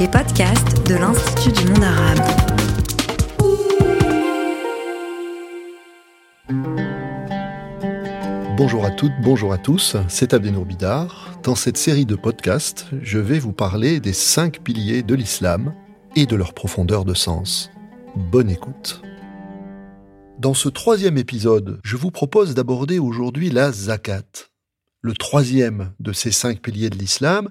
les podcasts de l'Institut du monde arabe. Bonjour à toutes, bonjour à tous, c'est Abdenour Bidar. Dans cette série de podcasts, je vais vous parler des cinq piliers de l'islam et de leur profondeur de sens. Bonne écoute. Dans ce troisième épisode, je vous propose d'aborder aujourd'hui la zakat, le troisième de ces cinq piliers de l'islam,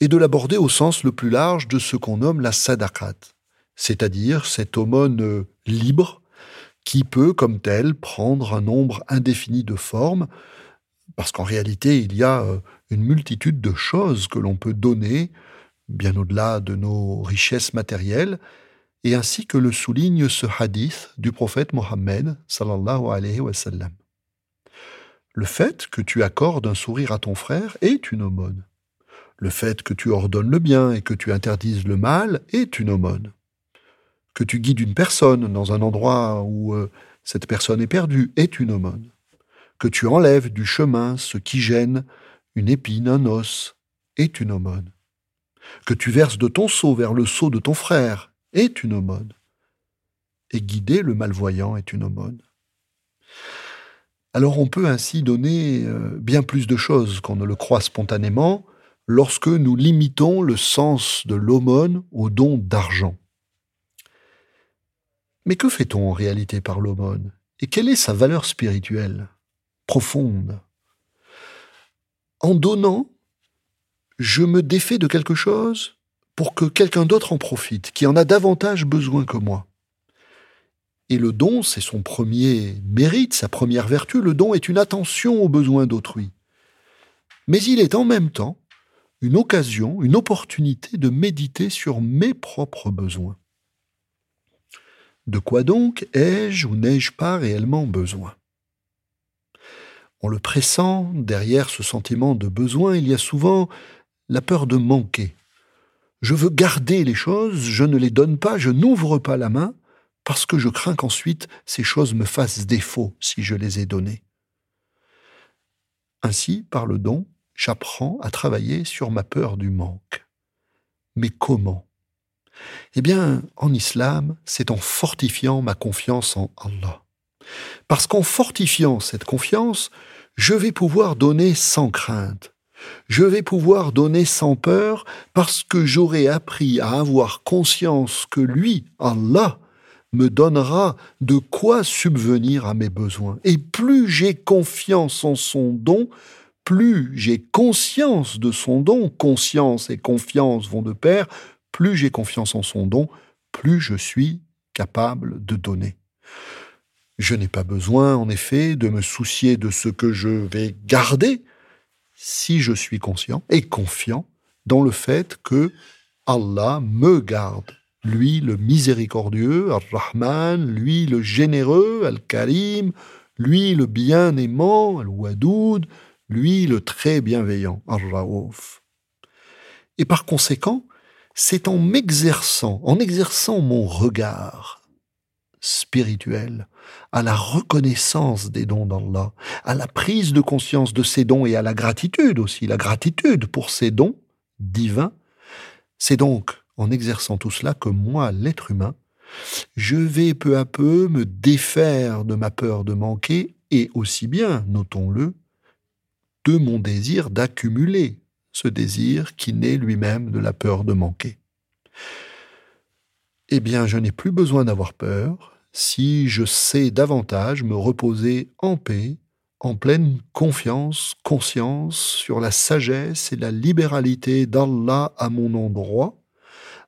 et de l'aborder au sens le plus large de ce qu'on nomme la sadaqat, c'est-à-dire cette aumône libre qui peut, comme telle, prendre un nombre indéfini de formes, parce qu'en réalité, il y a euh, une multitude de choses que l'on peut donner, bien au-delà de nos richesses matérielles, et ainsi que le souligne ce hadith du prophète Mohammed sallallahu alayhi wa sallam. Le fait que tu accordes un sourire à ton frère est une aumône. Le fait que tu ordonnes le bien et que tu interdises le mal est une aumône. Que tu guides une personne dans un endroit où euh, cette personne est perdue est une aumône. Que tu enlèves du chemin ce qui gêne, une épine, un os, est une aumône. Que tu verses de ton seau vers le seau de ton frère est une aumône. Et guider le malvoyant est une aumône alors on peut ainsi donner euh, bien plus de choses qu'on ne le croit spontanément lorsque nous limitons le sens de l'aumône au don d'argent. Mais que fait-on en réalité par l'aumône? Et quelle est sa valeur spirituelle profonde? En donnant, je me défais de quelque chose pour que quelqu'un d'autre en profite, qui en a davantage besoin que moi. Et le don, c'est son premier mérite, sa première vertu. Le don est une attention aux besoins d'autrui. Mais il est en même temps une occasion, une opportunité de méditer sur mes propres besoins. De quoi donc ai-je ou n'ai-je pas réellement besoin? En le pressant, derrière ce sentiment de besoin, il y a souvent la peur de manquer. Je veux garder les choses, je ne les donne pas, je n'ouvre pas la main, parce que je crains qu'ensuite ces choses me fassent défaut si je les ai données. Ainsi, par le don, j'apprends à travailler sur ma peur du manque. Mais comment? Eh bien, en islam, c'est en fortifiant ma confiance en Allah. Parce qu'en fortifiant cette confiance, je vais pouvoir donner sans crainte. Je vais pouvoir donner sans peur parce que j'aurai appris à avoir conscience que lui, Allah, me donnera de quoi subvenir à mes besoins. Et plus j'ai confiance en son don, plus j'ai conscience de son don, conscience et confiance vont de pair, plus j'ai confiance en son don, plus je suis capable de donner. Je n'ai pas besoin, en effet, de me soucier de ce que je vais garder si je suis conscient et confiant dans le fait que Allah me garde lui le miséricordieux, Ar-Rahman, lui le généreux, Al-Karim, lui le bien-aimant, Al-Wadoud, lui le très bienveillant, Ar-Raouf. Et par conséquent, c'est en m'exerçant, en exerçant mon regard spirituel à la reconnaissance des dons d'Allah, à la prise de conscience de ces dons et à la gratitude aussi, la gratitude pour ces dons divins, c'est donc en exerçant tout cela que moi, l'être humain, je vais peu à peu me défaire de ma peur de manquer et aussi bien, notons-le, de mon désir d'accumuler, ce désir qui naît lui-même de la peur de manquer. Eh bien, je n'ai plus besoin d'avoir peur si je sais davantage me reposer en paix, en pleine confiance, conscience sur la sagesse et la libéralité d'Allah à mon endroit,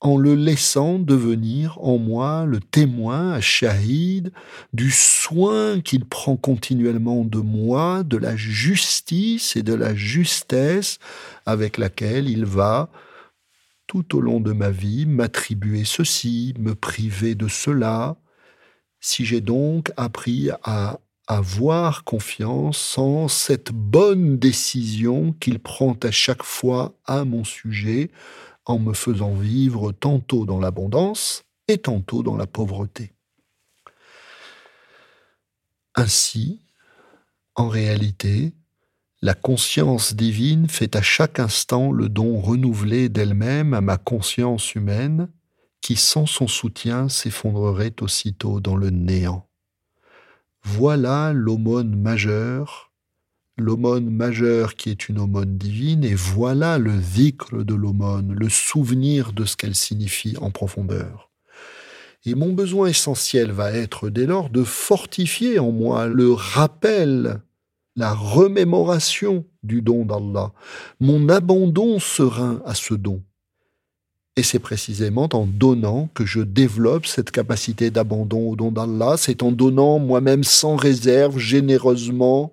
en le laissant devenir en moi le témoin, shahid, du soin qu'il prend continuellement de moi, de la justice et de la justesse avec laquelle il va, tout au long de ma vie, m'attribuer ceci, me priver de cela. Si j'ai donc appris à avoir confiance en cette bonne décision qu'il prend à chaque fois à mon sujet, en me faisant vivre tantôt dans l'abondance et tantôt dans la pauvreté. Ainsi, en réalité, La conscience divine fait à chaque instant le don renouvelé d'elle-même à ma conscience humaine, qui sans son soutien s'effondrerait aussitôt dans le néant. Voilà l'aumône majeure, l'aumône majeure qui est une aumône divine, et voilà le zikr de l'aumône, le souvenir de ce qu'elle signifie en profondeur. Et mon besoin essentiel va être dès lors de fortifier en moi le rappel, la remémoration du don d'Allah, mon abandon serein à ce don. Et c'est précisément en donnant que je développe cette capacité d'abandon au don d'Allah, c'est en donnant moi-même sans réserve, généreusement,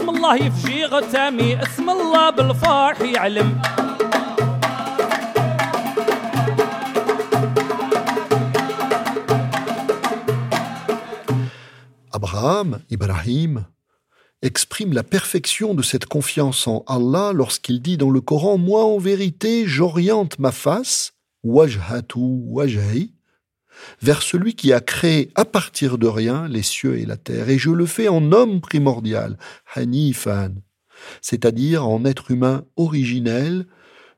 اسم الله يفجي غتامي اسم الله بالفرح يعلم Abraham, Ibrahim, exprime la perfection de cette confiance en Allah lorsqu'il dit dans le Coran Moi en vérité, j'oriente ma face, wajhatu wajhi, vers celui qui a créé à partir de rien les cieux et la terre, et je le fais en homme primordial, hanifan, c'est-à-dire en être humain originel,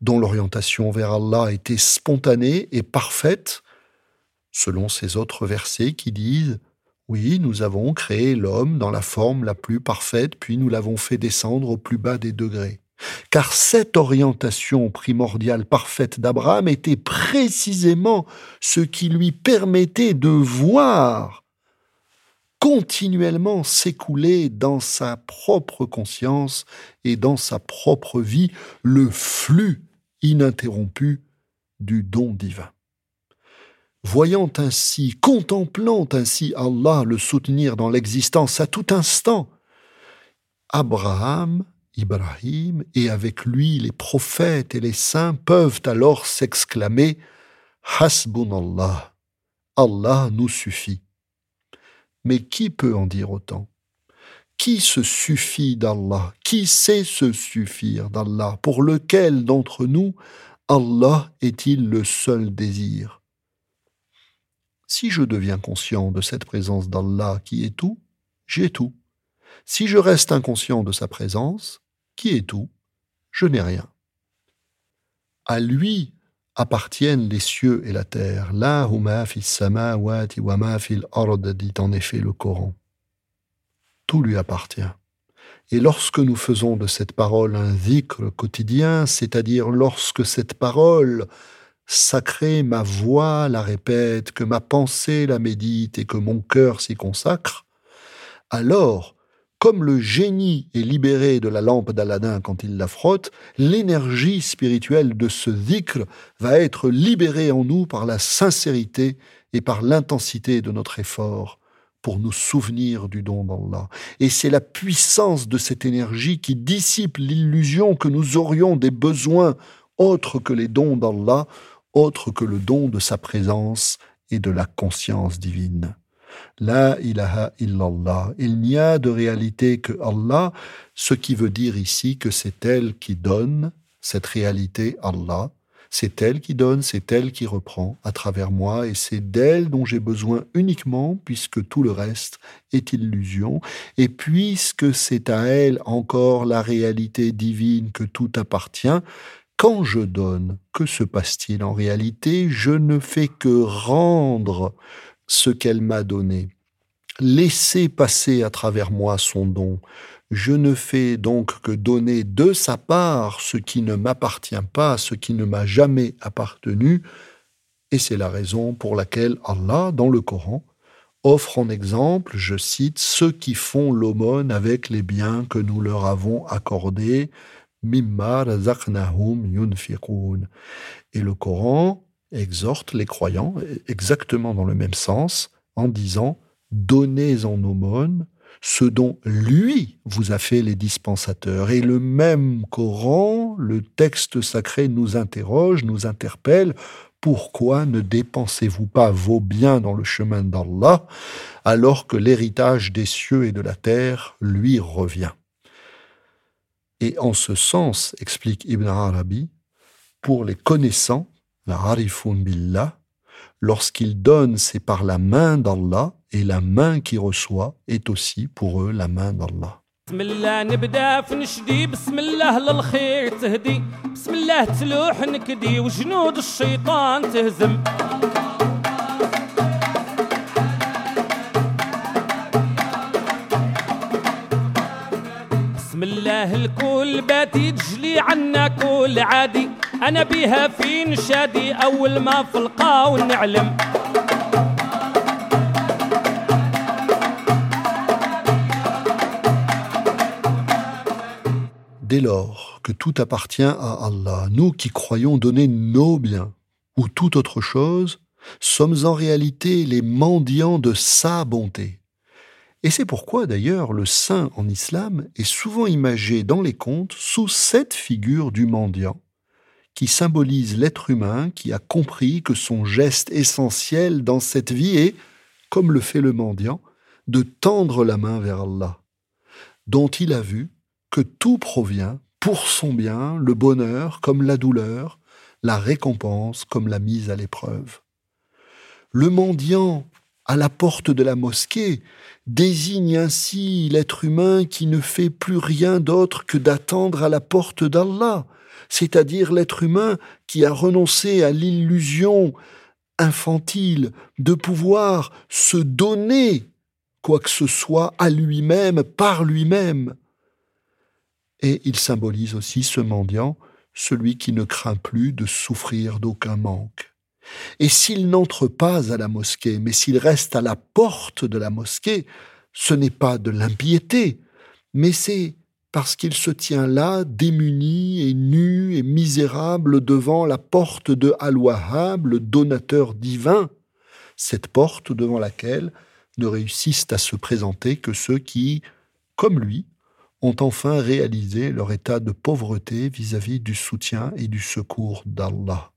dont l'orientation vers Allah était spontanée et parfaite, selon ces autres versets qui disent oui, nous avons créé l'homme dans la forme la plus parfaite, puis nous l'avons fait descendre au plus bas des degrés. Car cette orientation primordiale parfaite d'Abraham était précisément ce qui lui permettait de voir continuellement s'écouler dans sa propre conscience et dans sa propre vie le flux ininterrompu du don divin. Voyant ainsi, contemplant ainsi Allah le soutenir dans l'existence à tout instant, Abraham, Ibrahim et avec lui les prophètes et les saints peuvent alors s'exclamer Hasbunallah, Allah nous suffit. Mais qui peut en dire autant? Qui se suffit d'Allah? Qui sait se suffire d'Allah? Pour lequel d'entre nous Allah est-il le seul désir? Si je deviens conscient de cette présence d'Allah qui est tout, j'ai tout. Si je reste inconscient de sa présence, qui est tout, je n'ai rien. À lui appartiennent les cieux et la terre. La huma fil samawati wa ma fil ard, dit en effet le Coran. Tout lui appartient. Et lorsque nous faisons de cette parole un zikr quotidien, c'est-à-dire lorsque cette parole sacrée, ma voix la répète, que ma pensée la médite et que mon cœur s'y consacre, alors, comme le génie est libéré de la lampe d'Aladin quand il la frotte, l'énergie spirituelle de ce zikr va être libérée en nous par la sincérité et par l'intensité de notre effort pour nous souvenir du don d'Allah. Et c'est la puissance de cette énergie qui dissipe l'illusion que nous aurions des besoins autres que les dons d'Allah autre que le don de sa présence et de la conscience divine. La ilaha illallah. Il n'y a de réalité que Allah, ce qui veut dire ici que c'est elle qui donne cette réalité Allah. C'est elle qui donne, c'est elle qui reprend à travers moi, et c'est d'elle dont j'ai besoin uniquement, puisque tout le reste est illusion, et puisque c'est à elle encore la réalité divine que tout appartient, quand je donne, que se passe-t-il en réalité? Je ne fais que rendre ce qu'elle m'a donné, laisser passer à travers moi son don. Je ne fais donc que donner de sa part ce qui ne m'appartient pas, ce qui ne m'a jamais appartenu, et c'est la raison pour laquelle Allah, dans le Coran, offre en exemple, je cite, ceux qui font l'aumône avec les biens que nous leur avons accordés, et le Coran exhorte les croyants exactement dans le même sens en disant Donnez en aumône ce dont lui vous a fait les dispensateurs. Et le même Coran, le texte sacré nous interroge, nous interpelle, pourquoi ne dépensez-vous pas vos biens dans le chemin d'Allah alors que l'héritage des cieux et de la terre lui revient? Et en ce sens, explique Ibn Arabi, pour les connaissants, billah, lorsqu'ils donnent, c'est par la main d'Allah, et la main qui reçoit est aussi pour eux la main d'Allah. بسم الله نبدا في نشدي بسم الله للخير تهدي بسم الله تلوح نكدي وجنود الشيطان تهزم بسم الله الكل باتي تجلي عنا كل عادي انا بيها في نشادي اول ما في القاو نعلم Dès lors que tout appartient à Allah, nous qui croyons donner nos biens ou toute autre chose, sommes en réalité les mendiants de sa bonté. Et c'est pourquoi d'ailleurs le saint en islam est souvent imagé dans les contes sous cette figure du mendiant, qui symbolise l'être humain qui a compris que son geste essentiel dans cette vie est, comme le fait le mendiant, de tendre la main vers Allah, dont il a vu que tout provient pour son bien, le bonheur comme la douleur, la récompense comme la mise à l'épreuve. Le mendiant à la porte de la mosquée désigne ainsi l'être humain qui ne fait plus rien d'autre que d'attendre à la porte d'Allah, c'est-à-dire l'être humain qui a renoncé à l'illusion infantile de pouvoir se donner quoi que ce soit à lui-même par lui-même et il symbolise aussi ce mendiant, celui qui ne craint plus de souffrir d'aucun manque. Et s'il n'entre pas à la mosquée, mais s'il reste à la porte de la mosquée, ce n'est pas de l'impiété, mais c'est parce qu'il se tient là, démuni et nu et misérable devant la porte de Al-Wahhab, le donateur divin, cette porte devant laquelle ne réussissent à se présenter que ceux qui, comme lui, ont enfin réalisé leur état de pauvreté vis-à-vis du soutien et du secours d'Allah.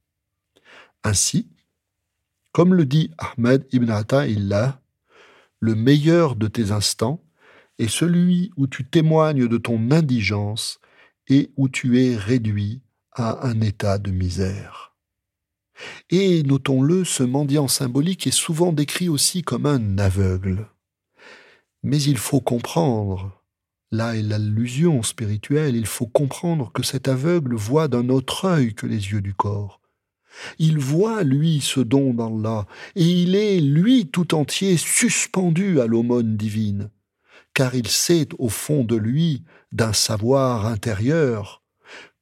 Ainsi, comme le dit Ahmed ibn Atta'illah, le meilleur de tes instants est celui où tu témoignes de ton indigence et où tu es réduit à un état de misère. Et notons-le, ce mendiant symbolique est souvent décrit aussi comme un aveugle. Mais il faut comprendre Là est l'allusion spirituelle. Il faut comprendre que cet aveugle voit d'un autre œil que les yeux du corps. Il voit, lui, ce don d'Allah, et il est, lui, tout entier, suspendu à l'aumône divine, car il sait au fond de lui, d'un savoir intérieur,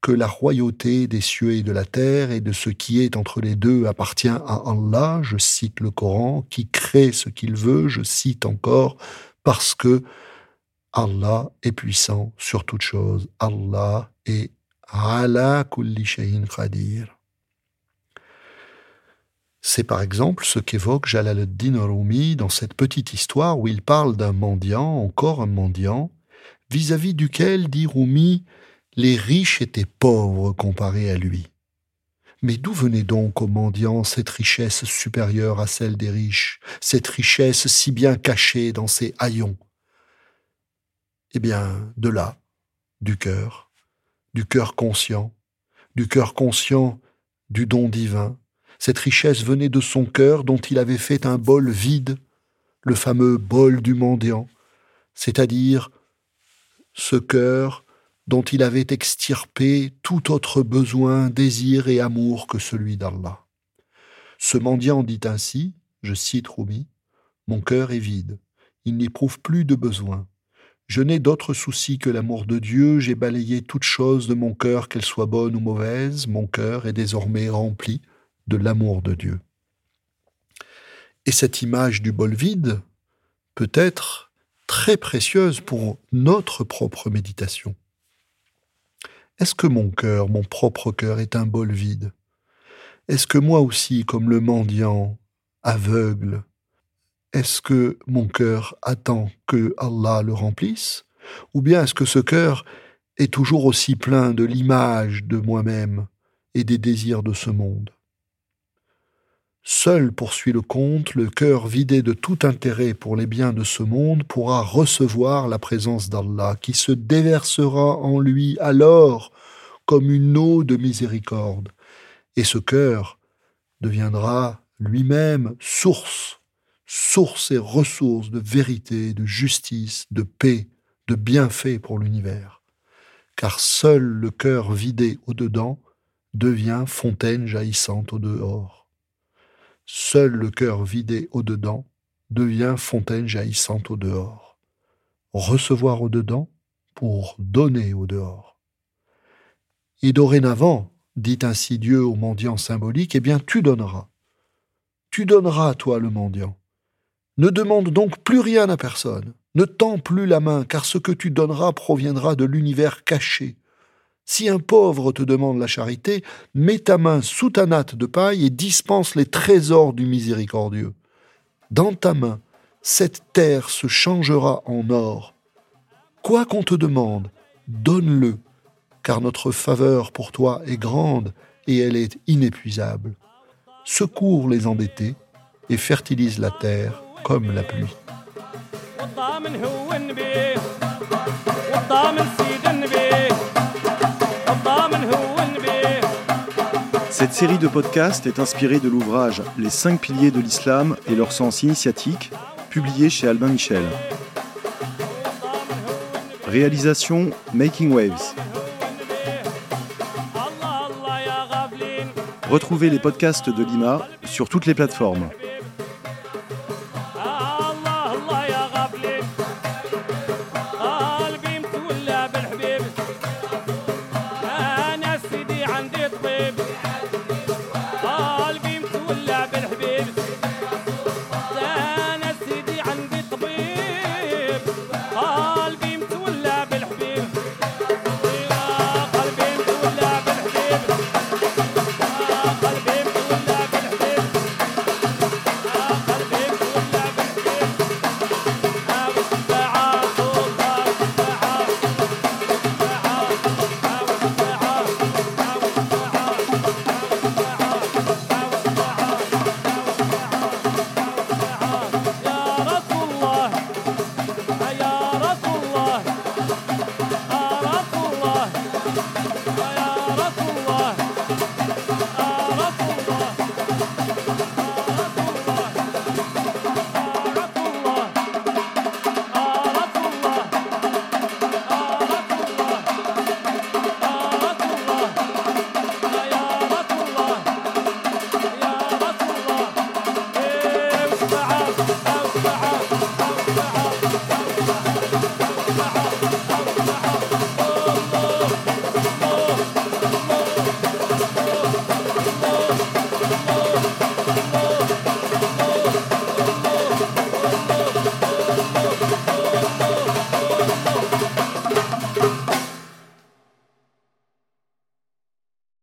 que la royauté des cieux et de la terre et de ce qui est entre les deux appartient à Allah, je cite le Coran, qui crée ce qu'il veut, je cite encore, parce que Allah est puissant sur toute chose. Allah est ala kulli shayin qadir. C'est par exemple ce qu'évoque Jalaluddin Rumi dans cette petite histoire où il parle d'un mendiant, encore un mendiant, vis-à-vis duquel, dit Rumi, les riches étaient pauvres comparés à lui. Mais d'où venait donc au mendiant cette richesse supérieure à celle des riches, cette richesse si bien cachée dans ses haillons? Eh bien, de là, du cœur, du cœur conscient, du cœur conscient du don divin. Cette richesse venait de son cœur dont il avait fait un bol vide, le fameux bol du mendiant, c'est-à-dire ce cœur dont il avait extirpé tout autre besoin, désir et amour que celui d'Allah. Ce mendiant dit ainsi, je cite Rumi, Mon cœur est vide, il n'éprouve plus de besoin. Je n'ai d'autre souci que l'amour de Dieu, j'ai balayé toute chose de mon cœur, qu'elle soit bonne ou mauvaise, mon cœur est désormais rempli de l'amour de Dieu. Et cette image du bol vide peut être très précieuse pour notre propre méditation. Est-ce que mon cœur, mon propre cœur, est un bol vide? Est-ce que moi aussi, comme le mendiant, aveugle, est-ce que mon cœur attend que Allah le remplisse? Ou bien est-ce que ce cœur est toujours aussi plein de l'image de moi-même et des désirs de ce monde? Seul, poursuit le conte, le cœur vidé de tout intérêt pour les biens de ce monde pourra recevoir la présence d'Allah, qui se déversera en lui alors comme une eau de miséricorde. Et ce cœur deviendra lui-même source, source et ressource de vérité, de justice, de paix, de bienfait pour l'univers. Car seul le cœur vidé au-dedans devient fontaine jaillissante au dehors. Seul le cœur vidé au-dedans devient fontaine jaillissante au dehors. Recevoir au dedans pour donner au dehors. Et dorénavant, dit ainsi Dieu au mendiant symbolique, eh bien tu donneras. Tu donneras, toi le mendiant. Ne demande donc plus rien à personne. Ne tends plus la main, car ce que tu donneras proviendra de l'univers caché, si un pauvre te demande la charité, mets ta main sous ta natte de paille et dispense les trésors du miséricordieux. Dans ta main, cette terre se changera en or. Quoi qu'on te demande, donne-le, car notre faveur pour toi est grande et elle est inépuisable. Secours les endettés et fertilise la terre comme la pluie. Cette série de podcasts est inspirée de l'ouvrage Les cinq piliers de l'islam et leur sens initiatique, publié chez Albin Michel. Réalisation Making Waves. Retrouvez les podcasts de Lima sur toutes les plateformes.